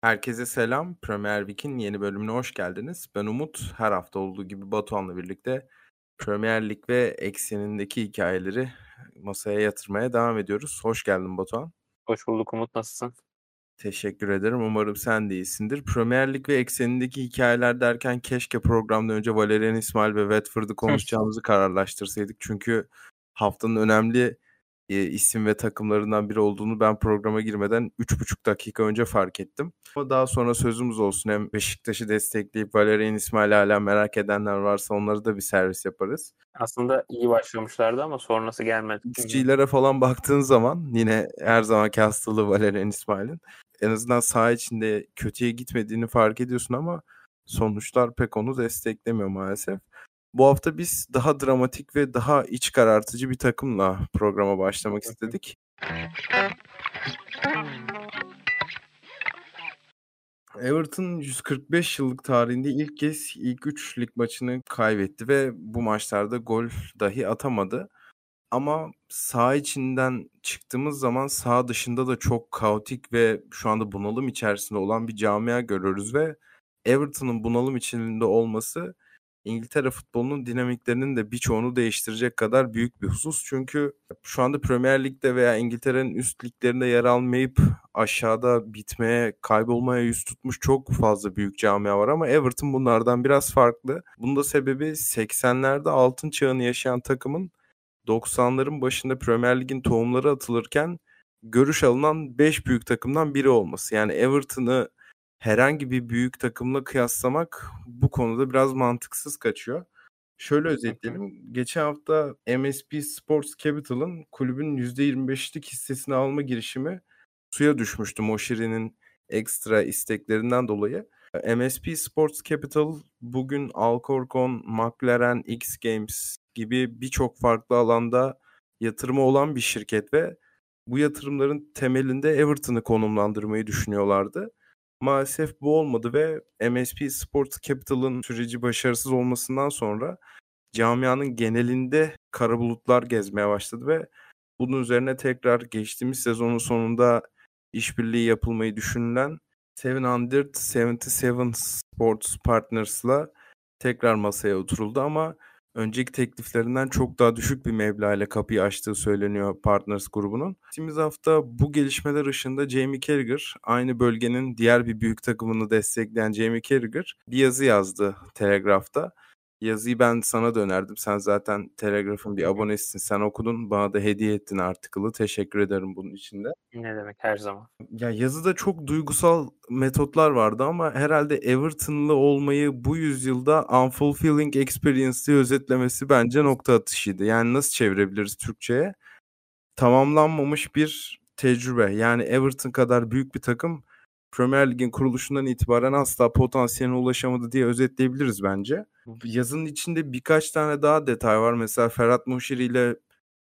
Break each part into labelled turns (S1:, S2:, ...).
S1: Herkese selam. Premier Week'in yeni bölümüne hoş geldiniz. Ben Umut. Her hafta olduğu gibi Batuhan'la birlikte Premier Lig ve eksenindeki hikayeleri masaya yatırmaya devam ediyoruz. Hoş geldin Batuhan.
S2: Hoş bulduk Umut. Nasılsın?
S1: Teşekkür ederim. Umarım sen de iyisindir. Premier Lig ve eksenindeki hikayeler derken keşke programdan önce Valerian İsmail ve Watford'u konuşacağımızı kararlaştırsaydık. Çünkü haftanın önemli e, isim ve takımlarından biri olduğunu ben programa girmeden 3,5 dakika önce fark ettim. Ama daha sonra sözümüz olsun. Hem Beşiktaş'ı destekleyip Valerian İsmail hala merak edenler varsa onları da bir servis yaparız.
S2: Aslında iyi başlamışlardı ama sonrası gelmedi.
S1: XG'lere falan baktığın zaman yine her zamanki hastalığı Valerian İsmail'in en azından saha içinde kötüye gitmediğini fark ediyorsun ama sonuçlar pek onu desteklemiyor maalesef. Bu hafta biz daha dramatik ve daha iç karartıcı bir takımla programa başlamak istedik. Everton 145 yıllık tarihinde ilk kez ilk 3 lig maçını kaybetti ve bu maçlarda gol dahi atamadı. Ama saha içinden çıktığımız zaman saha dışında da çok kaotik ve şu anda bunalım içerisinde olan bir camia görüyoruz ve Everton'ın bunalım içinde olması İngiltere futbolunun dinamiklerinin de birçoğunu değiştirecek kadar büyük bir husus. Çünkü şu anda Premier Lig'de veya İngiltere'nin üst liglerinde yer almayıp aşağıda bitmeye, kaybolmaya yüz tutmuş çok fazla büyük camia var ama Everton bunlardan biraz farklı. Bunun da sebebi 80'lerde altın çağını yaşayan takımın 90'ların başında Premier Lig'in tohumları atılırken görüş alınan 5 büyük takımdan biri olması. Yani Everton'ı herhangi bir büyük takımla kıyaslamak bu konuda biraz mantıksız kaçıyor. Şöyle özetleyelim. Geçen hafta MSP Sports Capital'ın kulübün %25'lik hissesini alma girişimi suya düşmüştü Moşiri'nin ekstra isteklerinden dolayı. MSP Sports Capital bugün Alcorcon, McLaren, X Games gibi birçok farklı alanda yatırımı olan bir şirket ve bu yatırımların temelinde Everton'ı konumlandırmayı düşünüyorlardı. Maalesef bu olmadı ve MSP Sports Capital'ın süreci başarısız olmasından sonra camianın genelinde kara bulutlar gezmeye başladı ve bunun üzerine tekrar geçtiğimiz sezonun sonunda işbirliği yapılmayı düşünülen 777 Sports Partners'la tekrar masaya oturuldu ama önceki tekliflerinden çok daha düşük bir meblağ ile kapıyı açtığı söyleniyor Partners grubunun. Geçtiğimiz hafta bu gelişmeler ışığında Jamie Carragher aynı bölgenin diğer bir büyük takımını destekleyen Jamie Carragher bir yazı yazdı Telegraph'ta. Yazıyı ben sana da önerdim. Sen zaten Telegraph'ın bir abonesisin. Sen okudun. Bana da hediye ettin artikılı. Teşekkür ederim bunun için de.
S2: Ne demek her zaman.
S1: Ya yazıda çok duygusal metotlar vardı ama herhalde Everton'lı olmayı bu yüzyılda unfulfilling experience diye özetlemesi bence nokta atışıydı. Yani nasıl çevirebiliriz Türkçe'ye? Tamamlanmamış bir tecrübe. Yani Everton kadar büyük bir takım Premier Lig'in kuruluşundan itibaren asla potansiyeline ulaşamadı diye özetleyebiliriz bence. Yazının içinde birkaç tane daha detay var. Mesela Ferhat Moşiri ile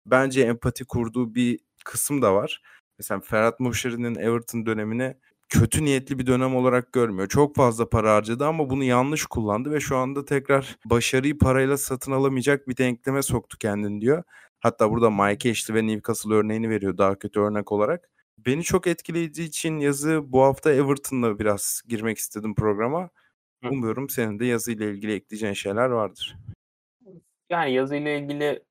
S1: bence empati kurduğu bir kısım da var. Mesela Ferhat Moşiri'nin Everton dönemine kötü niyetli bir dönem olarak görmüyor. Çok fazla para harcadı ama bunu yanlış kullandı ve şu anda tekrar başarıyı parayla satın alamayacak bir denkleme soktu kendini diyor. Hatta burada Mike Ashley ve Newcastle örneğini veriyor daha kötü örnek olarak. Beni çok etkilediği için yazı bu hafta Everton'la biraz girmek istedim programa. Hı. Umuyorum senin de yazıyla ilgili ekleyeceğin şeyler vardır.
S2: Yani yazıyla ilgili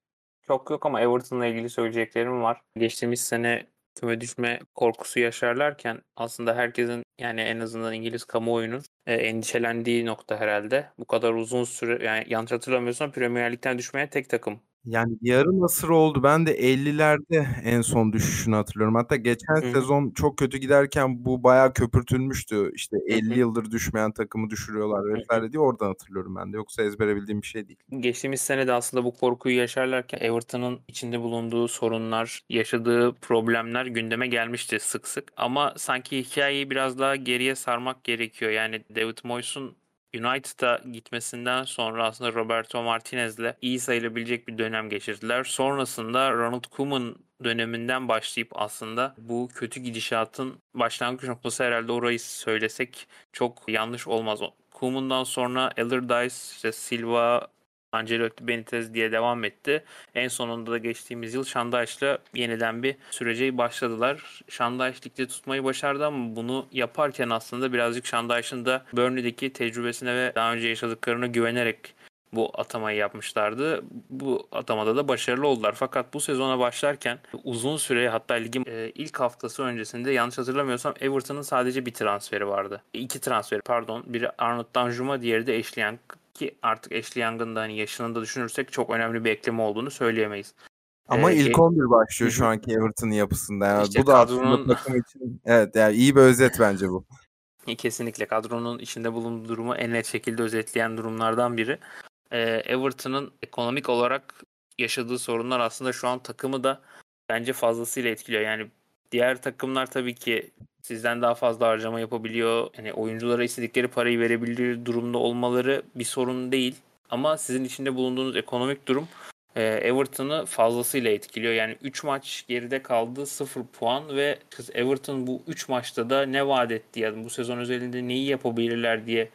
S2: çok yok ama Everton'la ilgili söyleyeceklerim var. Geçtiğimiz sene küme düşme korkusu yaşarlarken aslında herkesin yani en azından İngiliz kamuoyunun e, endişelendiği nokta herhalde. Bu kadar uzun süre yani yanlış hatırlamıyorsam Premier Lig'den düşmeye tek takım
S1: yani yarım asır oldu. Ben de 50'lerde en son düşüşünü hatırlıyorum. Hatta geçen Hı sezon çok kötü giderken bu bayağı köpürtülmüştü. İşte Hı 50 hı. yıldır düşmeyen takımı düşürüyorlar hı. diye oradan hatırlıyorum ben de. Yoksa ezbere bildiğim bir şey değil.
S2: Geçtiğimiz sene de aslında bu korkuyu yaşarlarken Everton'ın içinde bulunduğu sorunlar, yaşadığı problemler gündeme gelmişti sık sık. Ama sanki hikayeyi biraz daha geriye sarmak gerekiyor. Yani David Moyes'un United'a gitmesinden sonra aslında Roberto Martinez'le iyi sayılabilecek bir dönem geçirdiler. Sonrasında Ronald Koeman döneminden başlayıp aslında bu kötü gidişatın başlangıç noktası herhalde orayı söylesek çok yanlış olmaz. Koeman'dan sonra Allardyce, işte Silva, Ancelotti, Benitez diye devam etti. En sonunda da geçtiğimiz yıl Şandaş'la yeniden bir sürece başladılar. Şandaş ligde tutmayı başardı ama bunu yaparken aslında birazcık Şandaş'ın da Burnley'deki tecrübesine ve daha önce yaşadıklarına güvenerek bu atamayı yapmışlardı. Bu atamada da başarılı oldular. Fakat bu sezona başlarken uzun süre hatta ligin e, ilk haftası öncesinde yanlış hatırlamıyorsam Everton'ın sadece bir transferi vardı. İki transferi pardon. Biri Arnold Danjuma diğeri de Ashley ki artık Ashley Young'ın da hani yaşını da düşünürsek çok önemli bir ekleme olduğunu söyleyemeyiz.
S1: Ama ee, ilk 11 başlıyor şu anki Everton'ın yapısında. Yani işte bu da kadronun... takım için evet yani iyi bir özet bence bu.
S2: Kesinlikle kadronun içinde bulunduğu durumu en net şekilde özetleyen durumlardan biri e, Everton'ın ekonomik olarak yaşadığı sorunlar aslında şu an takımı da bence fazlasıyla etkiliyor. Yani diğer takımlar tabii ki sizden daha fazla harcama yapabiliyor. Yani oyunculara istedikleri parayı verebilir durumda olmaları bir sorun değil. Ama sizin içinde bulunduğunuz ekonomik durum e, Everton'ı fazlasıyla etkiliyor. Yani 3 maç geride kaldı 0 puan ve Everton bu 3 maçta da ne vaat etti yani bu sezon özelinde neyi yapabilirler diye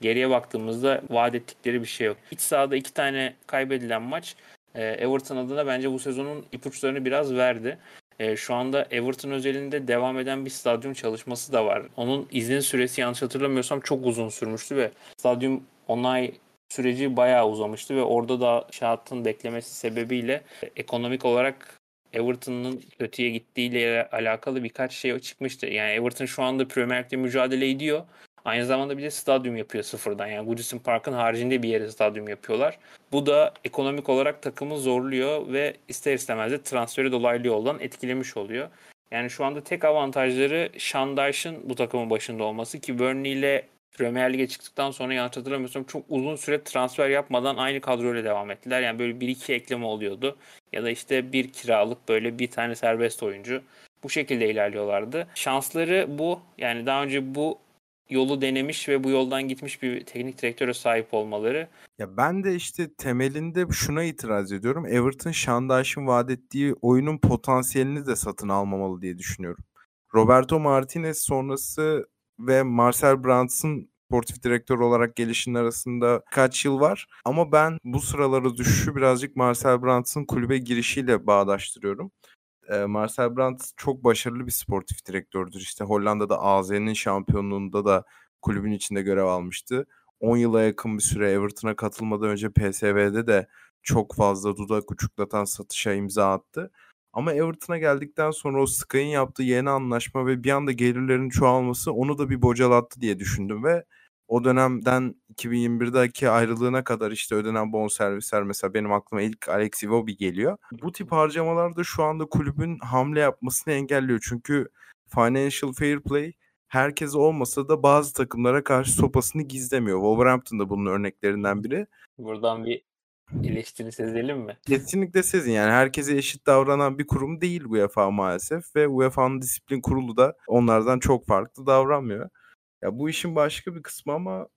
S2: geriye baktığımızda vaat ettikleri bir şey yok. İç sahada iki tane kaybedilen maç e, Everton adına bence bu sezonun ipuçlarını biraz verdi. E, şu anda Everton özelinde devam eden bir stadyum çalışması da var. Onun izin süresi yanlış hatırlamıyorsam çok uzun sürmüştü ve stadyum onay süreci bayağı uzamıştı ve orada da şahatın beklemesi sebebiyle ekonomik olarak Everton'ın kötüye gittiğiyle alakalı birkaç şey çıkmıştı. Yani Everton şu anda Premier Lig'de mücadele ediyor Aynı zamanda bir de stadyum yapıyor sıfırdan. Yani Goodison Park'ın haricinde bir yere stadyum yapıyorlar. Bu da ekonomik olarak takımı zorluyor ve ister istemez de transferi dolaylı yoldan etkilemiş oluyor. Yani şu anda tek avantajları Shandayş'ın bu takımın başında olması ki Burnley ile Premier Lig'e çıktıktan sonra yanlış hatırlamıyorsam çok uzun süre transfer yapmadan aynı kadroyla devam ettiler. Yani böyle bir iki ekleme oluyordu. Ya da işte bir kiralık böyle bir tane serbest oyuncu. Bu şekilde ilerliyorlardı. Şansları bu. Yani daha önce bu yolu denemiş ve bu yoldan gitmiş bir teknik direktöre sahip olmaları.
S1: Ya ben de işte temelinde şuna itiraz ediyorum. Everton Şandaş'ın vaat ettiği oyunun potansiyelini de satın almamalı diye düşünüyorum. Roberto Martinez sonrası ve Marcel Brands'ın sportif direktör olarak gelişinin arasında kaç yıl var. Ama ben bu sıralara düşüşü birazcık Marcel Brands'ın kulübe girişiyle bağdaştırıyorum e, Marcel Brandt çok başarılı bir sportif direktördür. İşte Hollanda'da AZ'nin şampiyonluğunda da kulübün içinde görev almıştı. 10 yıla yakın bir süre Everton'a katılmadan önce PSV'de de çok fazla dudak uçuklatan satışa imza attı. Ama Everton'a geldikten sonra o Sky'ın yaptığı yeni anlaşma ve bir anda gelirlerin çoğalması onu da bir bocalattı diye düşündüm ve o dönemden 2021'deki ayrılığına kadar işte ödenen bonservisler mesela benim aklıma ilk Alex Iwobi geliyor. Bu tip harcamalar da şu anda kulübün hamle yapmasını engelliyor. Çünkü financial fair play herkes olmasa da bazı takımlara karşı sopasını gizlemiyor. Wolverhampton da bunun örneklerinden biri.
S2: Buradan bir eleştiri sezelim mi?
S1: Kesinlikle sezin. Yani herkese eşit davranan bir kurum değil UEFA maalesef ve UEFA'nın disiplin kurulu da onlardan çok farklı davranmıyor. Ya bu işin başka bir kısmı ama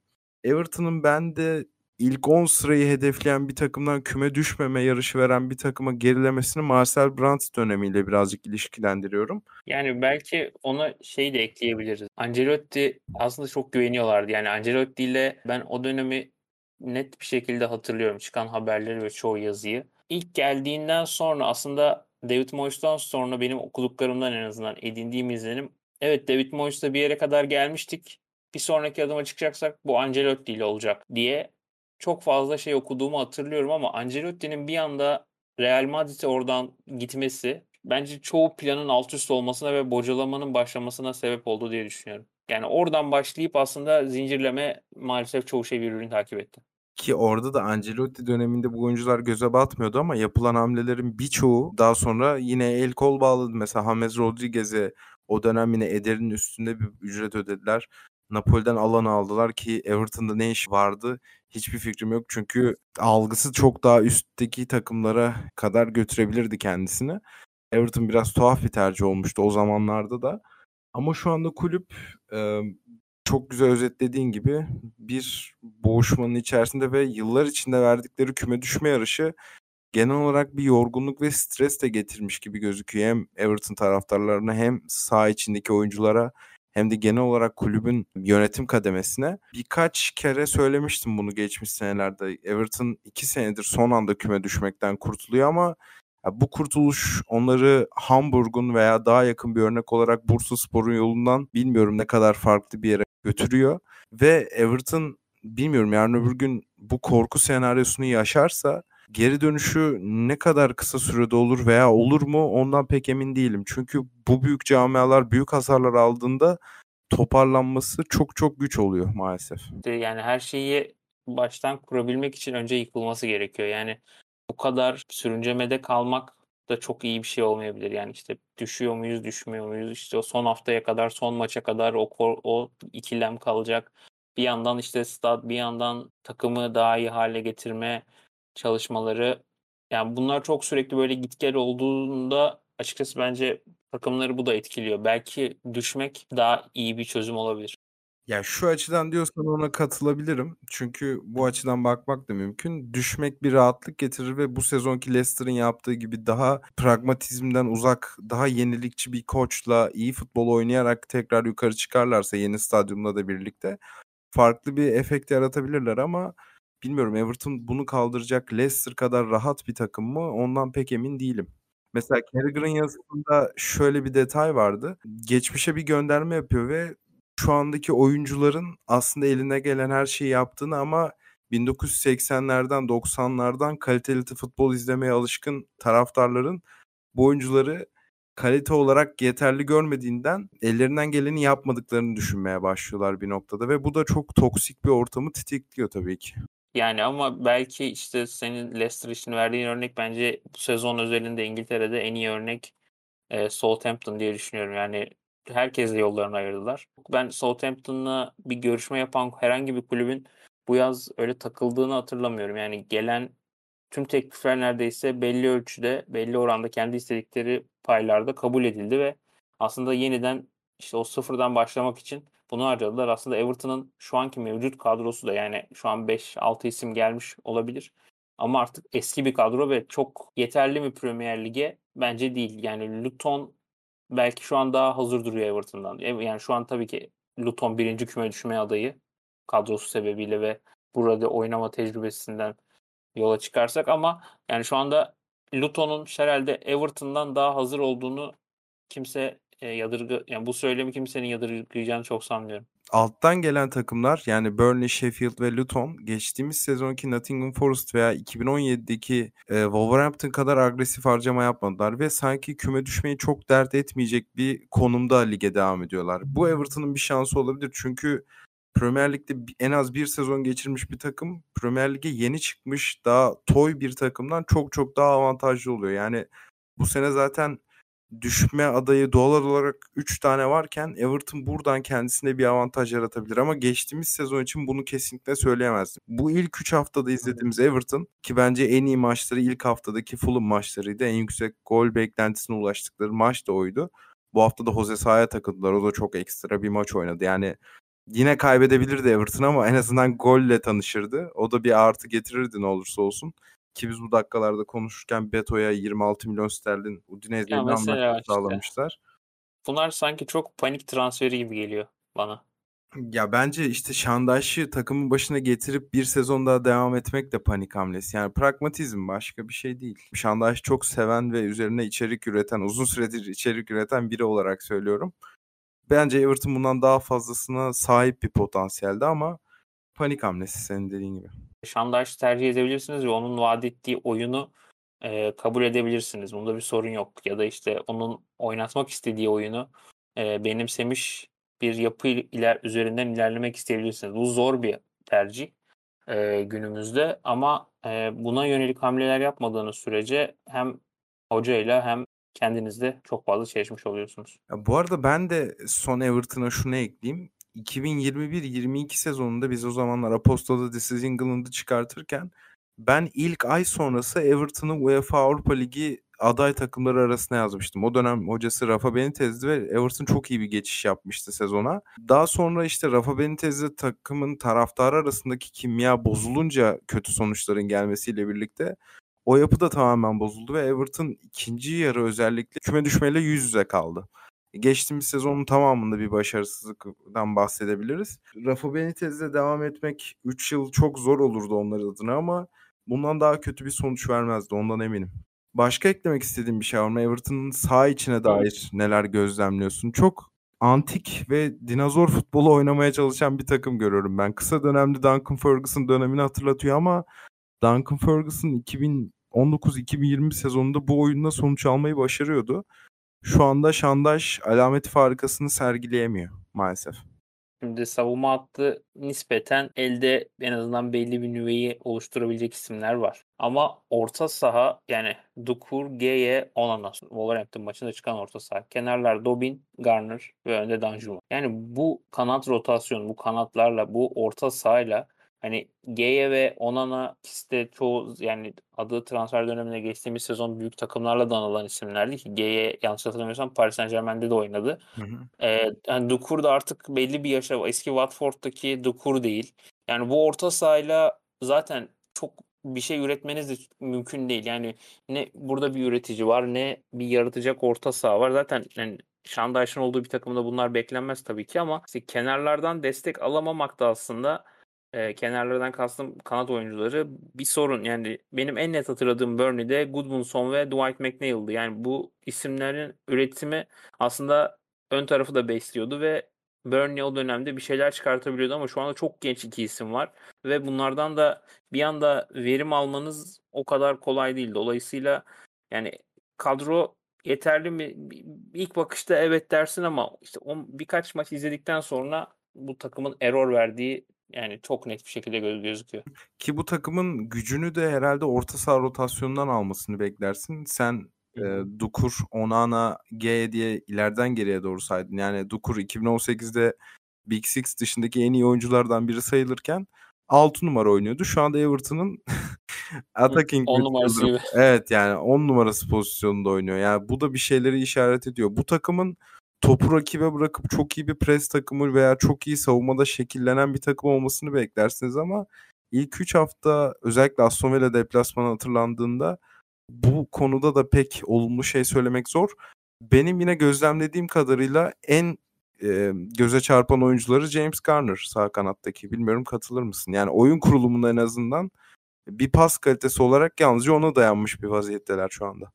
S1: Everton'ın ben de ilk 10 sırayı hedefleyen bir takımdan küme düşmeme yarışı veren bir takıma gerilemesini Marcel Brandt dönemiyle birazcık ilişkilendiriyorum.
S2: Yani belki ona şey de ekleyebiliriz. Ancelotti aslında çok güveniyorlardı. Yani Ancelotti ile ben o dönemi net bir şekilde hatırlıyorum. Çıkan haberleri ve çoğu yazıyı. İlk geldiğinden sonra aslında David Moyes'tan sonra benim okuduklarımdan en azından edindiğim izlenim evet David Moyes'la bir yere kadar gelmiştik. Bir sonraki adıma çıkacaksak bu Ancelotti ile olacak diye çok fazla şey okuduğumu hatırlıyorum ama Ancelotti'nin bir anda Real Madrid'e oradan gitmesi bence çoğu planın alt üst olmasına ve bocalamanın başlamasına sebep oldu diye düşünüyorum. Yani oradan başlayıp aslında zincirleme maalesef çoğu şey birbirini takip etti.
S1: Ki orada da Ancelotti döneminde bu oyuncular göze batmıyordu ama yapılan hamlelerin birçoğu daha sonra yine el kol bağladı. Mesela James Rodriguez'e o dönem yine Eder'in üstünde bir ücret ödediler. Napoli'den alan aldılar ki Everton'da ne iş vardı hiçbir fikrim yok. Çünkü algısı çok daha üstteki takımlara kadar götürebilirdi kendisini. Everton biraz tuhaf bir tercih olmuştu o zamanlarda da. Ama şu anda kulüp çok güzel özetlediğin gibi bir boğuşmanın içerisinde ve yıllar içinde verdikleri küme düşme yarışı genel olarak bir yorgunluk ve stres de getirmiş gibi gözüküyor. Hem Everton taraftarlarına hem saha içindeki oyunculara hem de genel olarak kulübün yönetim kademesine birkaç kere söylemiştim bunu geçmiş senelerde. Everton iki senedir son anda küme düşmekten kurtuluyor ama bu kurtuluş onları Hamburg'un veya daha yakın bir örnek olarak Bursa Spor'un yolundan bilmiyorum ne kadar farklı bir yere götürüyor. Ve Everton bilmiyorum yarın öbür gün bu korku senaryosunu yaşarsa geri dönüşü ne kadar kısa sürede olur veya olur mu ondan pek emin değilim. Çünkü bu büyük camialar büyük hasarlar aldığında toparlanması çok çok güç oluyor maalesef.
S2: Yani her şeyi baştan kurabilmek için önce yıkılması gerekiyor. Yani bu kadar sürüncemede kalmak da çok iyi bir şey olmayabilir. Yani işte düşüyor muyuz, düşmüyor muyuz? İşte o son haftaya kadar, son maça kadar o o ikilem kalacak. Bir yandan işte stat, bir yandan takımı daha iyi hale getirme çalışmaları. Yani bunlar çok sürekli böyle git gel olduğunda açıkçası bence takımları bu da etkiliyor. Belki düşmek daha iyi bir çözüm olabilir.
S1: Ya şu açıdan diyorsan ona katılabilirim. Çünkü bu açıdan bakmak da mümkün. Düşmek bir rahatlık getirir ve bu sezonki Leicester'ın yaptığı gibi daha pragmatizmden uzak, daha yenilikçi bir koçla iyi futbol oynayarak tekrar yukarı çıkarlarsa yeni stadyumla da birlikte farklı bir efekt yaratabilirler ama bilmiyorum Everton bunu kaldıracak Leicester kadar rahat bir takım mı ondan pek emin değilim. Mesela Carragher'ın yazısında şöyle bir detay vardı. Geçmişe bir gönderme yapıyor ve şu andaki oyuncuların aslında eline gelen her şeyi yaptığını ama 1980'lerden 90'lardan kaliteli futbol izlemeye alışkın taraftarların bu oyuncuları kalite olarak yeterli görmediğinden ellerinden geleni yapmadıklarını düşünmeye başlıyorlar bir noktada ve bu da çok toksik bir ortamı tetikliyor tabii ki.
S2: Yani ama belki işte senin Leicester için verdiğin örnek bence bu sezon özelinde İngiltere'de en iyi örnek e, Southampton diye düşünüyorum. Yani herkesle yollarını ayırdılar. Ben Southampton'la bir görüşme yapan herhangi bir kulübün bu yaz öyle takıldığını hatırlamıyorum. Yani gelen tüm teklifler neredeyse belli ölçüde, belli oranda kendi istedikleri paylarda kabul edildi ve aslında yeniden işte o sıfırdan başlamak için bunu harcadılar. Aslında Everton'ın şu anki mevcut kadrosu da yani şu an 5-6 isim gelmiş olabilir. Ama artık eski bir kadro ve çok yeterli mi Premier Lig'e? Bence değil. Yani Luton belki şu an daha hazır duruyor Everton'dan. Yani şu an tabii ki Luton birinci küme düşme adayı kadrosu sebebiyle ve burada oynama tecrübesinden yola çıkarsak ama yani şu anda Luton'un herhalde Everton'dan daha hazır olduğunu kimse e, yadırgı yani bu söylemi kimsenin yadırgayacağını çok sanmıyorum.
S1: Alttan gelen takımlar yani Burnley, Sheffield ve Luton geçtiğimiz sezonki Nottingham Forest veya 2017'deki e, Wolverhampton kadar agresif harcama yapmadılar ve sanki küme düşmeyi çok dert etmeyecek bir konumda lige devam ediyorlar. Bu Everton'ın bir şansı olabilir çünkü Premier Lig'de en az bir sezon geçirmiş bir takım Premier Lig'e yeni çıkmış daha toy bir takımdan çok çok daha avantajlı oluyor. Yani bu sene zaten düşme adayı doğal olarak 3 tane varken Everton buradan kendisine bir avantaj yaratabilir ama geçtiğimiz sezon için bunu kesinlikle söyleyemezdim. Bu ilk 3 haftada izlediğimiz Everton ki bence en iyi maçları ilk haftadaki Fulham maçlarıydı. En yüksek gol beklentisine ulaştıkları maç da oydu. Bu hafta da Jose Saha'ya takıldılar. O da çok ekstra bir maç oynadı. Yani yine kaybedebilirdi Everton ama en azından golle tanışırdı. O da bir artı getirirdi ne olursa olsun. Ki biz bu dakikalarda konuşurken Beto'ya 26 milyon sterlin Udinese'yle anlaşma işte, sağlamışlar.
S2: Bunlar sanki çok panik transferi gibi geliyor bana.
S1: Ya bence işte Şandaş'ı takımın başına getirip bir sezon daha devam etmek de panik hamlesi. Yani pragmatizm başka bir şey değil. Şandaş çok seven ve üzerine içerik üreten, uzun süredir içerik üreten biri olarak söylüyorum. Bence Everton bundan daha fazlasına sahip bir potansiyelde ama panik hamlesi senin dediğin gibi.
S2: Şandaş tercih edebilirsiniz ve onun vaat ettiği oyunu e, kabul edebilirsiniz. Bunda bir sorun yok. Ya da işte onun oynatmak istediği oyunu e, benimsemiş bir yapı iler üzerinden ilerlemek isteyebilirsiniz. Bu zor bir tercih e, günümüzde ama e, buna yönelik hamleler yapmadığınız sürece hem hocayla hem kendinizde çok fazla çalışmış oluyorsunuz.
S1: Ya bu arada ben de son Everton'a şunu ekleyeyim. 2021-22 sezonunda biz o zamanlar Apostol'da This is çıkartırken ben ilk ay sonrası Everton'ı UEFA Avrupa Ligi aday takımları arasına yazmıştım. O dönem hocası Rafa Benitez'di ve Everton çok iyi bir geçiş yapmıştı sezona. Daha sonra işte Rafa Benitez'le takımın taraftarı arasındaki kimya bozulunca kötü sonuçların gelmesiyle birlikte o yapı da tamamen bozuldu ve Everton ikinci yarı özellikle küme düşmeyle yüz yüze kaldı. Geçtiğimiz sezonun tamamında bir başarısızlıktan bahsedebiliriz. Rafa Benitez'le devam etmek 3 yıl çok zor olurdu onlar adına ama bundan daha kötü bir sonuç vermezdi ondan eminim. Başka eklemek istediğim bir şey var mı? Everton'ın sağ içine dair neler gözlemliyorsun? Çok antik ve dinozor futbolu oynamaya çalışan bir takım görüyorum ben. Kısa dönemde Duncan Ferguson dönemini hatırlatıyor ama Duncan Ferguson 2019-2020 sezonunda bu oyunda sonuç almayı başarıyordu. Şu anda Şandaş alameti farikasını sergileyemiyor maalesef.
S2: Şimdi savunma hattı nispeten elde en azından belli bir nüveyi oluşturabilecek isimler var. Ama orta saha yani Dukur, Geye, Onana. Wolverhampton maçında çıkan orta saha. Kenarlar Dobin, Garner ve önde Danjuma. Yani bu kanat rotasyonu, bu kanatlarla, bu orta sahayla Hani Geye ve Onana ikisi de çoğu yani adı transfer dönemine geçtiğimiz sezon büyük takımlarla da anılan isimlerdi ki Geye yanlış hatırlamıyorsam Paris Saint Germain'de de oynadı. Hı hı. Ee, yani Dukur da artık belli bir yaşa eski Watford'daki Dukur değil. Yani bu orta sahayla zaten çok bir şey üretmeniz de mümkün değil. Yani ne burada bir üretici var ne bir yaratacak orta saha var. Zaten yani Şandayş'ın olduğu bir takımda bunlar beklenmez tabii ki ama işte kenarlardan destek alamamak da aslında e, kenarlardan kastım kanat oyuncuları bir sorun. Yani benim en net hatırladığım Burnley'de Goodmanson ve Dwight McNeil'di. Yani bu isimlerin üretimi aslında ön tarafı da besliyordu ve Burnley o dönemde bir şeyler çıkartabiliyordu ama şu anda çok genç iki isim var ve bunlardan da bir anda verim almanız o kadar kolay değil. Dolayısıyla yani kadro yeterli mi? İlk bakışta evet dersin ama işte on, birkaç maç izledikten sonra bu takımın error verdiği yani çok net bir şekilde göz gözüküyor.
S1: Ki bu takımın gücünü de herhalde orta saha rotasyonundan almasını beklersin. Sen e, Dukur, Onana, G diye ileriden geriye doğru saydın. Yani Dukur 2018'de Big Six dışındaki en iyi oyunculardan biri sayılırken 6 numara oynuyordu. Şu anda Everton'ın attacking
S2: 10 numarası gibi.
S1: Evet yani 10 numarası pozisyonunda oynuyor. Yani bu da bir şeyleri işaret ediyor. Bu takımın topu rakibe bırakıp çok iyi bir pres takımı veya çok iyi savunmada şekillenen bir takım olmasını beklersiniz ama ilk 3 hafta özellikle Aston Villa deplasmanı hatırlandığında bu konuda da pek olumlu şey söylemek zor. Benim yine gözlemlediğim kadarıyla en e, göze çarpan oyuncuları James Garner sağ kanattaki. Bilmiyorum katılır mısın? Yani oyun kurulumunda en azından bir pas kalitesi olarak yalnızca ona dayanmış bir vaziyetteler şu anda.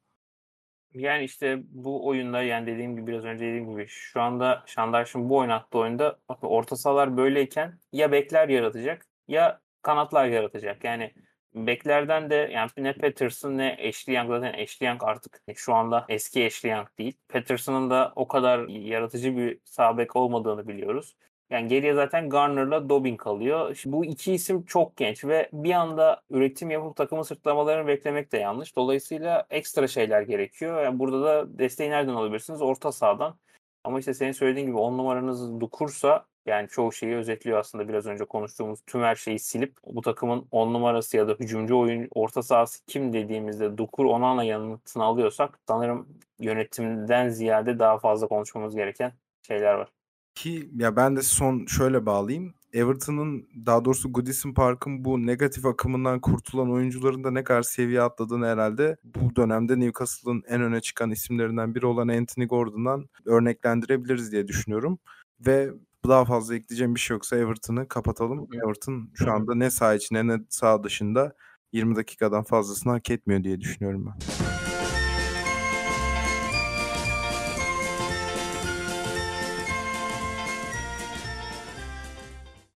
S2: Yani işte bu oyunda yani dediğim gibi biraz önce dediğim gibi şu anda Şandaş'ın bu oynattığı oyunda orta sahalar böyleyken ya bekler yaratacak ya kanatlar yaratacak. Yani beklerden de yani ne Patterson ne Ashley Young zaten Ashley Young artık şu anda eski Ashley Young değil. Patterson'ın da o kadar yaratıcı bir sağ bek olmadığını biliyoruz. Yani geriye zaten Garner'la Dobbin kalıyor. Şimdi bu iki isim çok genç ve bir anda üretim yapıp takımı sırtlamalarını beklemek de yanlış. Dolayısıyla ekstra şeyler gerekiyor. Yani burada da desteği nereden alabilirsiniz? Orta sahadan. Ama işte senin söylediğin gibi on numaranız Dukursa yani çoğu şeyi özetliyor aslında biraz önce konuştuğumuz tüm her şeyi silip bu takımın on numarası ya da hücumcu oyun orta sahası kim dediğimizde Dukur Onana yanıtını alıyorsak sanırım yönetimden ziyade daha fazla konuşmamız gereken şeyler var.
S1: Ki ya ben de son şöyle bağlayayım. Everton'ın daha doğrusu Goodison Park'ın bu negatif akımından kurtulan oyuncuların da ne kadar seviye atladığını herhalde bu dönemde Newcastle'ın en öne çıkan isimlerinden biri olan Anthony Gordon'dan örneklendirebiliriz diye düşünüyorum. Ve daha fazla ekleyeceğim bir şey yoksa Everton'ı kapatalım. Everton şu anda ne sağ içinde ne sağ dışında 20 dakikadan fazlasını hak etmiyor diye düşünüyorum ben.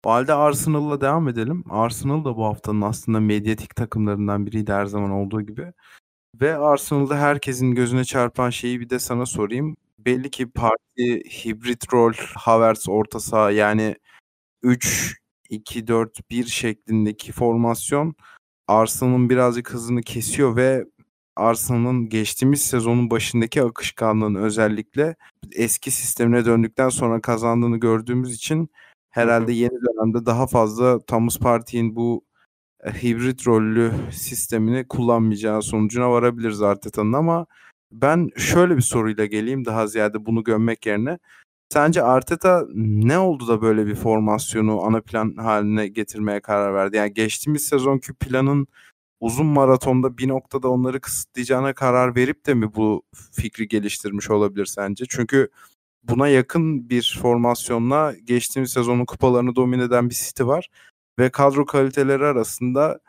S1: O halde Arsenal'la devam edelim. Arsenal da bu haftanın aslında medyatik takımlarından biriydi her zaman olduğu gibi. Ve Arsenal'da herkesin gözüne çarpan şeyi bir de sana sorayım. Belli ki parti hibrit rol Havertz orta saha yani 3-2-4-1 şeklindeki formasyon Arsenal'ın birazcık hızını kesiyor ve Arsenal'ın geçtiğimiz sezonun başındaki akışkanlığını özellikle eski sistemine döndükten sonra kazandığını gördüğümüz için herhalde yeni dönemde daha fazla Thomas Partey'in bu e, hibrit rollü sistemini kullanmayacağı sonucuna varabiliriz Arteta'nın ama ben şöyle bir soruyla geleyim daha ziyade bunu gömmek yerine. Sence Arteta ne oldu da böyle bir formasyonu ana plan haline getirmeye karar verdi? Yani geçtiğimiz sezonki planın uzun maratonda bir noktada onları kısıtlayacağına karar verip de mi bu fikri geliştirmiş olabilir sence? Çünkü buna yakın bir formasyonla geçtiğimiz sezonun kupalarını domine eden bir City var. Ve kadro kaliteleri arasında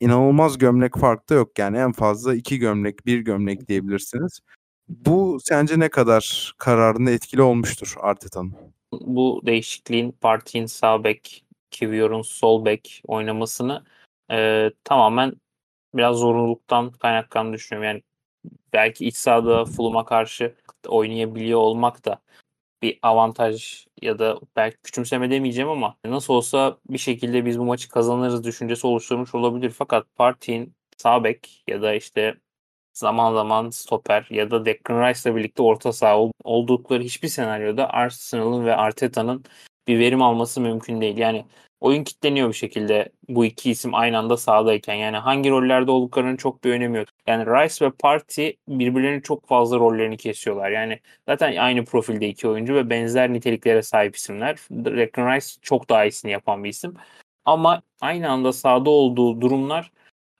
S1: inanılmaz gömlek farkı da yok. Yani en fazla iki gömlek, bir gömlek diyebilirsiniz. Bu sence ne kadar kararında etkili olmuştur Arteta'nın?
S2: Bu değişikliğin Partey'in sağ bek, Kivior'un sol bek oynamasını e, tamamen biraz zorunluluktan kaynaklandığını düşünüyorum. Yani belki iç sahada Fulham'a karşı oynayabiliyor olmak da bir avantaj ya da belki küçümseme demeyeceğim ama nasıl olsa bir şekilde biz bu maçı kazanırız düşüncesi oluşturmuş olabilir. Fakat Partey'in sağ bek ya da işte zaman zaman stoper ya da Declan Rice'la birlikte orta saha oldukları hiçbir senaryoda Arsenal'ın ve Arteta'nın bir verim alması mümkün değil. Yani oyun kitleniyor bir şekilde bu iki isim aynı anda sahadayken. Yani hangi rollerde olduklarının çok bir önemi yok. Yani Rice ve Party birbirlerinin çok fazla rollerini kesiyorlar. Yani zaten aynı profilde iki oyuncu ve benzer niteliklere sahip isimler. Declan Rice çok daha iyisini yapan bir isim. Ama aynı anda sahada olduğu durumlar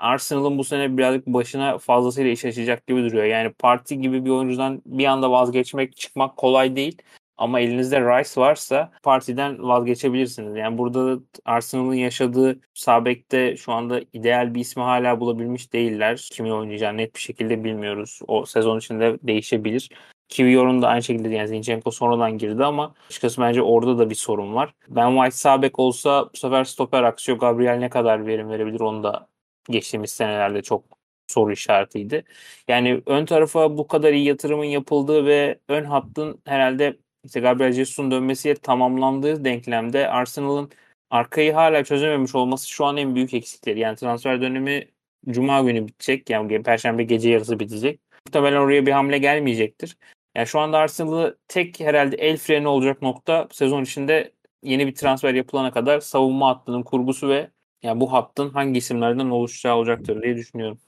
S2: Arsenal'ın bu sene birazcık başına fazlasıyla iş açacak gibi duruyor. Yani Parti gibi bir oyuncudan bir anda vazgeçmek, çıkmak kolay değil. Ama elinizde Rice varsa partiden vazgeçebilirsiniz. Yani burada Arsenal'ın yaşadığı sabekte şu anda ideal bir ismi hala bulabilmiş değiller. Kimin oynayacağını net bir şekilde bilmiyoruz. O sezon içinde değişebilir. Kivior'un da aynı şekilde yani Zinchenko sonradan girdi ama açıkçası bence orada da bir sorun var. Ben White sabek olsa bu sefer stoper Aksio Gabriel ne kadar verim verebilir onu da geçtiğimiz senelerde çok soru işaretiydi. Yani ön tarafa bu kadar iyi yatırımın yapıldığı ve ön hattın herhalde işte Gabriel Jesus'un dönmesiyle tamamlandığı denklemde Arsenal'ın arkayı hala çözememiş olması şu an en büyük eksikleri. Yani transfer dönemi Cuma günü bitecek. Yani Perşembe gece yarısı bitecek. Muhtemelen oraya bir hamle gelmeyecektir. Yani şu anda Arsenal'ı tek herhalde el freni olacak nokta sezon içinde yeni bir transfer yapılana kadar savunma hattının kurgusu ve yani bu hattın hangi isimlerden oluşacağı olacaktır diye düşünüyorum.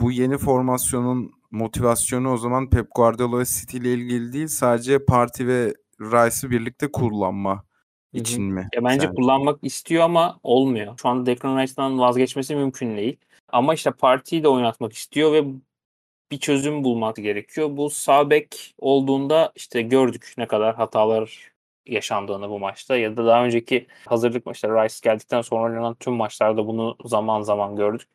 S1: Bu yeni formasyonun motivasyonu o zaman Pep Guardiola ve City ile ilgili değil sadece Parti ve Rice'ı birlikte kullanma için mi?
S2: Ya bence sence? kullanmak istiyor ama olmuyor. Şu anda Declan Rice'dan vazgeçmesi mümkün değil. Ama işte partiyi de oynatmak istiyor ve bir çözüm bulmak gerekiyor. Bu sağ bek olduğunda işte gördük ne kadar hatalar yaşandığını bu maçta ya da daha önceki hazırlık maçları Rice geldikten sonra oynanan tüm maçlarda bunu zaman zaman gördük.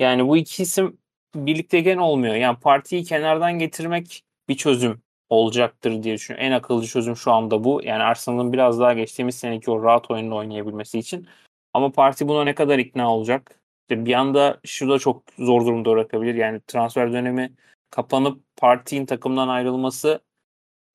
S2: Yani bu iki isim birlikteyken olmuyor. Yani partiyi kenardan getirmek bir çözüm olacaktır diye düşünüyorum. En akılcı çözüm şu anda bu. Yani Arsenal'ın biraz daha geçtiğimiz seneki o rahat oyununu oynayabilmesi için. Ama parti buna ne kadar ikna olacak? İşte bir anda şu da çok zor durumda bırakabilir. Yani transfer dönemi kapanıp partinin takımdan ayrılması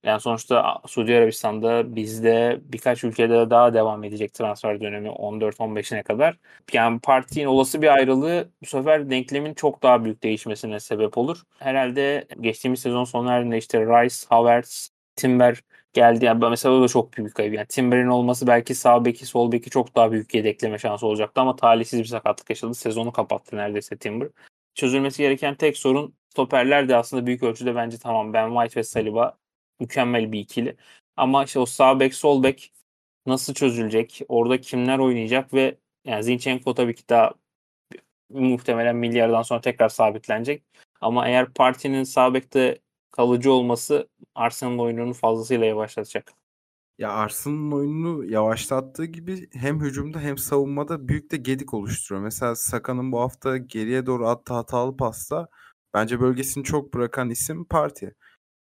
S2: yani sonuçta Suudi Arabistan'da bizde birkaç ülkede daha devam edecek transfer dönemi 14-15'ine kadar. Yani partinin olası bir ayrılığı bu sefer denklemin çok daha büyük değişmesine sebep olur. Herhalde geçtiğimiz sezon erdiğinde işte Rice, Havertz, Timber geldi. Yani mesela o da çok büyük kayıp. Yani Timber'in olması belki sağ beki sol beki çok daha büyük yedekleme şansı olacaktı ama talihsiz bir sakatlık yaşadı. Sezonu kapattı neredeyse Timber. Çözülmesi gereken tek sorun stoperler de aslında büyük ölçüde bence tamam Ben White ve Saliba mükemmel bir ikili. Ama işte o sağ bek sol bek nasıl çözülecek? Orada kimler oynayacak ve yani Zinchenko tabii ki daha muhtemelen milyardan sonra tekrar sabitlenecek. Ama eğer partinin sağ bekte kalıcı olması Arsenal oyununu fazlasıyla yavaşlatacak.
S1: Ya Arsenal'ın oyununu yavaşlattığı gibi hem hücumda hem savunmada büyük de gedik oluşturuyor. Mesela Saka'nın bu hafta geriye doğru attığı hatalı pasta bence bölgesini çok bırakan isim Parti.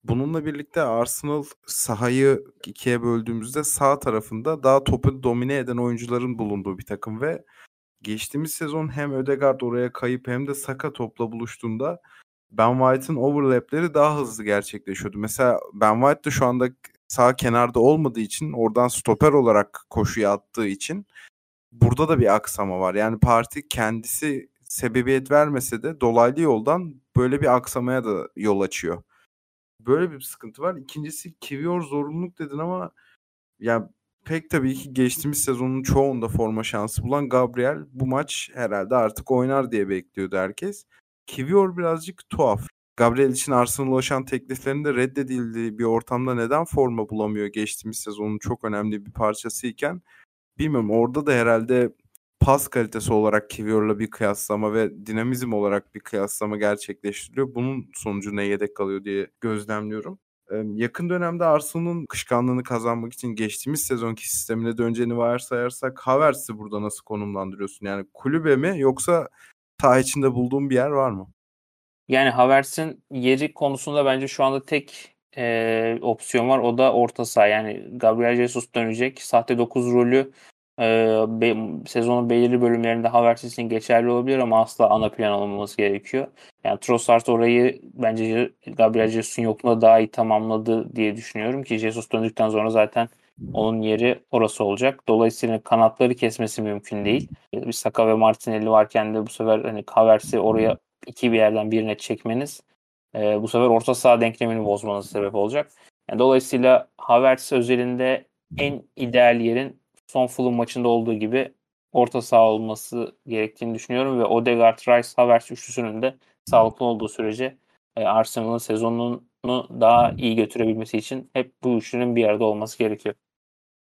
S1: Bununla birlikte Arsenal sahayı ikiye böldüğümüzde sağ tarafında daha topu domine eden oyuncuların bulunduğu bir takım ve geçtiğimiz sezon hem Ödegaard oraya kayıp hem de Saka topla buluştuğunda Ben White'ın overlapleri daha hızlı gerçekleşiyordu. Mesela Ben White de şu anda sağ kenarda olmadığı için oradan stoper olarak koşuya attığı için burada da bir aksama var. Yani parti kendisi sebebiyet vermese de dolaylı yoldan böyle bir aksamaya da yol açıyor. Böyle bir sıkıntı var. İkincisi Kivior zorunluluk dedin ama ya pek tabii ki geçtiğimiz sezonun çoğunda forma şansı bulan Gabriel bu maç herhalde artık oynar diye bekliyordu herkes. Kivior birazcık tuhaf. Gabriel için Arsenal'a ulaşan tekliflerin de reddedildiği bir ortamda neden forma bulamıyor geçtiğimiz sezonun çok önemli bir parçasıyken bilmiyorum orada da herhalde pas kalitesi olarak Kivior'la bir kıyaslama ve dinamizm olarak bir kıyaslama gerçekleştiriliyor. Bunun sonucu ne yedek kalıyor diye gözlemliyorum. yakın dönemde Arsenal'ın kışkanlığını kazanmak için geçtiğimiz sezonki sistemine döneceğini varsayarsak Havertz'i burada nasıl konumlandırıyorsun? Yani kulübe mi yoksa saha içinde bulduğun bir yer var mı?
S2: Yani Havertz'in yeri konusunda bence şu anda tek e, opsiyon var. O da orta saha. Yani Gabriel Jesus dönecek. Sahte 9 rolü e, be, sezonun belirli bölümlerinde Havertz için geçerli olabilir ama asla ana plan olmaması gerekiyor. Yani Trossard orayı bence Gabriel Jesus'un yokluğunda daha iyi tamamladı diye düşünüyorum ki Jesus döndükten sonra zaten onun yeri orası olacak. Dolayısıyla kanatları kesmesi mümkün değil. Bir Saka ve Martinelli varken de bu sefer hani Havertz'i oraya iki bir yerden birine çekmeniz e, bu sefer orta saha denklemini bozmanız sebep olacak. Yani dolayısıyla Havertz özelinde en ideal yerin son Fulham maçında olduğu gibi orta saha olması gerektiğini düşünüyorum ve Odegaard, Rice, Havertz üçlüsünün de sağlıklı olduğu sürece e, Arsenal'ın sezonunu daha iyi götürebilmesi için hep bu üçlünün bir arada olması gerekiyor.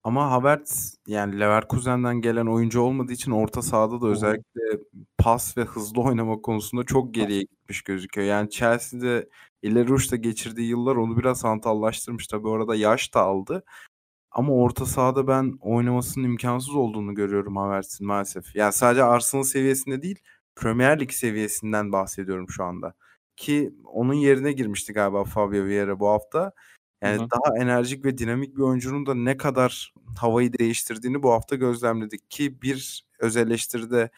S1: Ama Havertz yani Leverkusen'den gelen oyuncu olmadığı için orta sahada da özellikle pas ve hızlı oynama konusunda çok geriye gitmiş gözüküyor. Yani Chelsea'de ileri uçta geçirdiği yıllar onu biraz hantallaştırmış. Tabii orada yaş da aldı. Ama orta sahada ben oynamasının imkansız olduğunu görüyorum Havertz'in maalesef. Yani sadece Arsenal seviyesinde değil, Premier Lig seviyesinden bahsediyorum şu anda. Ki onun yerine girmişti galiba Fabio Vieira bu hafta. Yani hı hı. daha enerjik ve dinamik bir oyuncunun da ne kadar havayı değiştirdiğini bu hafta gözlemledik ki bir öz eleştiride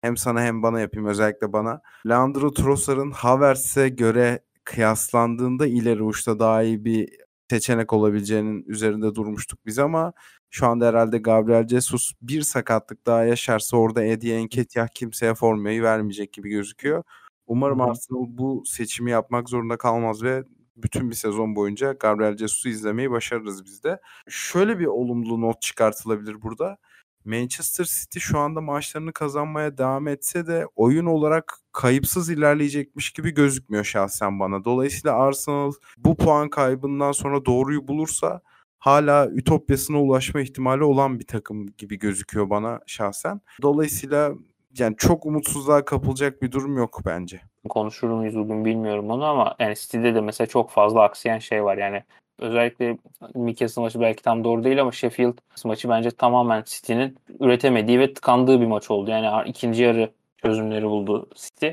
S1: hem sana hem bana yapayım özellikle bana. Leandro Trossard'ın Havertz'e göre kıyaslandığında ileri uçta daha iyi bir seçenek olabileceğinin üzerinde durmuştuk biz ama şu anda herhalde Gabriel Jesus bir sakatlık daha yaşarsa orada Eddie Nketiah kimseye formayı vermeyecek gibi gözüküyor. Umarım. Arsenal bu seçimi yapmak zorunda kalmaz ve bütün bir sezon boyunca Gabriel Jesus'u izlemeyi başarırız biz de. Şöyle bir olumlu not çıkartılabilir burada. Manchester City şu anda maçlarını kazanmaya devam etse de oyun olarak kayıpsız ilerleyecekmiş gibi gözükmüyor şahsen bana. Dolayısıyla Arsenal bu puan kaybından sonra doğruyu bulursa hala ütopyasına ulaşma ihtimali olan bir takım gibi gözüküyor bana şahsen. Dolayısıyla yani çok umutsuzluğa kapılacak bir durum yok bence.
S2: Konuşur muyuz bugün bilmiyorum onu ama yani City'de de mesela çok fazla aksayan şey var. Yani özellikle Newcastle maçı belki tam doğru değil ama Sheffield maçı bence tamamen City'nin üretemediği ve tıkandığı bir maç oldu. Yani ikinci yarı çözümleri buldu City.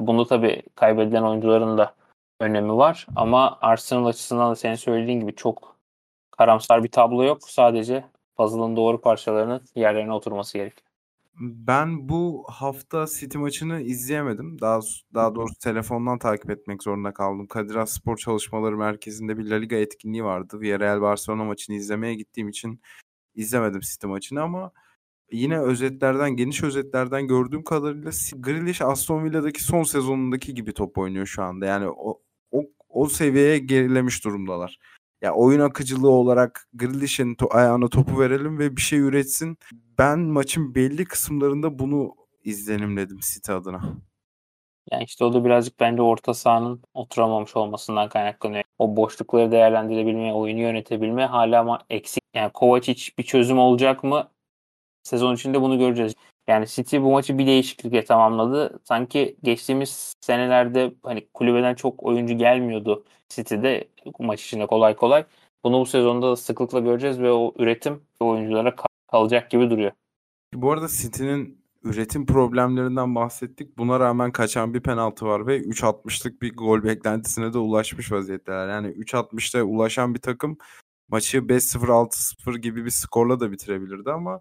S2: Bunda tabii kaybedilen oyuncuların da önemi var ama Arsenal açısından da senin söylediğin gibi çok karamsar bir tablo yok. Sadece puzzle'ın doğru parçalarının yerlerine oturması gerekiyor.
S1: Ben bu hafta City maçını izleyemedim. Daha daha doğrusu telefondan takip etmek zorunda kaldım. Kadir Spor Çalışmaları Merkezi'nde bir La Liga etkinliği vardı. Villarreal Barcelona maçını izlemeye gittiğim için izlemedim City maçını ama yine özetlerden, geniş özetlerden gördüğüm kadarıyla Grealish Aston Villa'daki son sezonundaki gibi top oynuyor şu anda. Yani o o, o seviyeye gerilemiş durumdalar. Ya oyun akıcılığı olarak Grealish'in to- ayağına topu verelim ve bir şey üretsin. Ben maçın belli kısımlarında bunu izlenimledim City adına.
S2: Yani işte o da birazcık bence orta sahanın oturamamış olmasından kaynaklanıyor. O boşlukları değerlendirebilme, oyunu yönetebilme hala ama eksik. Yani Kovacic bir çözüm olacak mı? Sezon içinde bunu göreceğiz. Yani City bu maçı bir değişiklikle tamamladı. Sanki geçtiğimiz senelerde hani kulübeden çok oyuncu gelmiyordu City'de maç içinde kolay kolay. Bunu bu sezonda da sıklıkla göreceğiz ve o üretim oyunculara kalacak gibi duruyor.
S1: Bu arada City'nin üretim problemlerinden bahsettik. Buna rağmen kaçan bir penaltı var ve 3.60'lık bir gol beklentisine de ulaşmış vaziyetteler. Yani 3.60'ta ulaşan bir takım maçı 5-0 6-0 gibi bir skorla da bitirebilirdi ama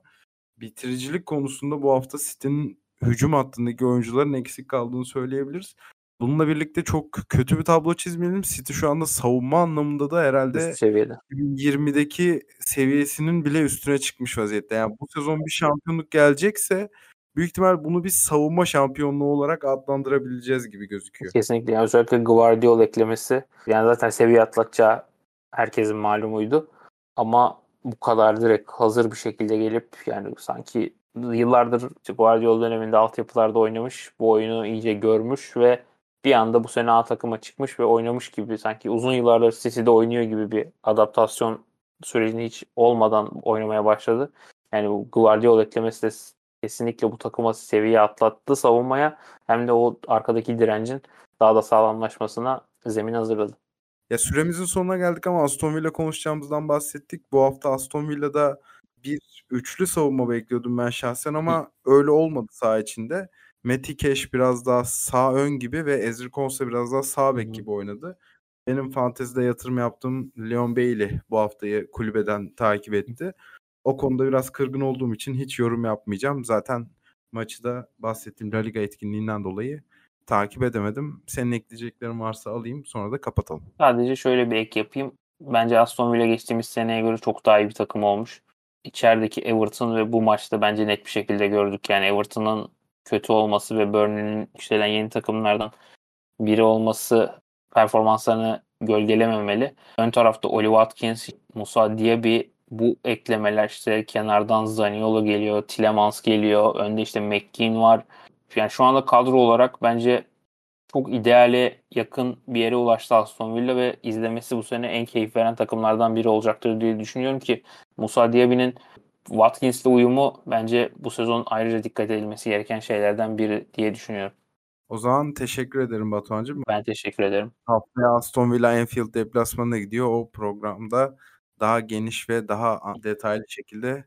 S1: bitiricilik konusunda bu hafta City'nin hücum hattındaki oyuncuların eksik kaldığını söyleyebiliriz. Bununla birlikte çok kötü bir tablo çizmeyelim. City şu anda savunma anlamında da herhalde seviyede. 2020'deki seviyesinin bile üstüne çıkmış vaziyette. Yani bu sezon bir şampiyonluk gelecekse büyük ihtimal bunu bir savunma şampiyonluğu olarak adlandırabileceğiz gibi gözüküyor.
S2: Kesinlikle. Yani özellikle Guardiola eklemesi yani zaten seviye atlatacağı herkesin malumuydu. Ama bu kadar direkt hazır bir şekilde gelip yani sanki yıllardır Guardiola döneminde altyapılarda oynamış. Bu oyunu iyice görmüş ve bir anda bu sene A takıma çıkmış ve oynamış gibi sanki uzun yıllardır City'de oynuyor gibi bir adaptasyon sürecini hiç olmadan oynamaya başladı. Yani bu Guardiola eklemesi de kesinlikle bu takıma seviye atlattı savunmaya hem de o arkadaki direncin daha da sağlamlaşmasına zemin hazırladı.
S1: Ya süremizin sonuna geldik ama Aston Villa konuşacağımızdan bahsettik. Bu hafta Aston Villa'da bir üçlü savunma bekliyordum ben şahsen ama öyle olmadı saha içinde. Matty Cash biraz daha sağ ön gibi ve Ezri Konsa biraz daha sağ bek gibi oynadı. Benim fantezide yatırım yaptığım Leon Bailey bu haftayı kulübeden takip etti. O konuda biraz kırgın olduğum için hiç yorum yapmayacağım. Zaten maçı da bahsettiğim La Liga etkinliğinden dolayı takip edemedim. Senin ekleyeceklerin varsa alayım sonra da kapatalım.
S2: Sadece şöyle bir ek yapayım. Bence Aston Villa geçtiğimiz seneye göre çok daha iyi bir takım olmuş. İçerideki Everton ve bu maçta bence net bir şekilde gördük. Yani Everton'ın kötü olması ve Burnley'nin yükselen yeni takımlardan biri olması performanslarını gölgelememeli. Ön tarafta Oli Watkins, Musa Diaby bu eklemeler işte kenardan Zaniolo geliyor, Tillemans geliyor, önde işte McKean var. Yani şu anda kadro olarak bence çok ideale yakın bir yere ulaştı Aston Villa ve izlemesi bu sene en keyif veren takımlardan biri olacaktır diye düşünüyorum ki Musa Diaby'nin Watkins'le uyumu bence bu sezon ayrıca dikkat edilmesi gereken şeylerden biri diye düşünüyorum.
S1: O zaman teşekkür ederim Batuhan'cığım.
S2: Ben teşekkür ederim.
S1: Haftaya Aston Villa Enfield deplasmanına gidiyor. O programda daha geniş ve daha detaylı şekilde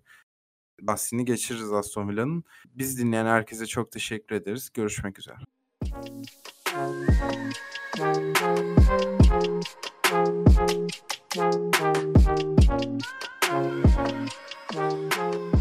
S1: bahsini geçiririz Aston Villa'nın. Biz dinleyen herkese çok teşekkür ederiz. Görüşmek üzere. Thank you.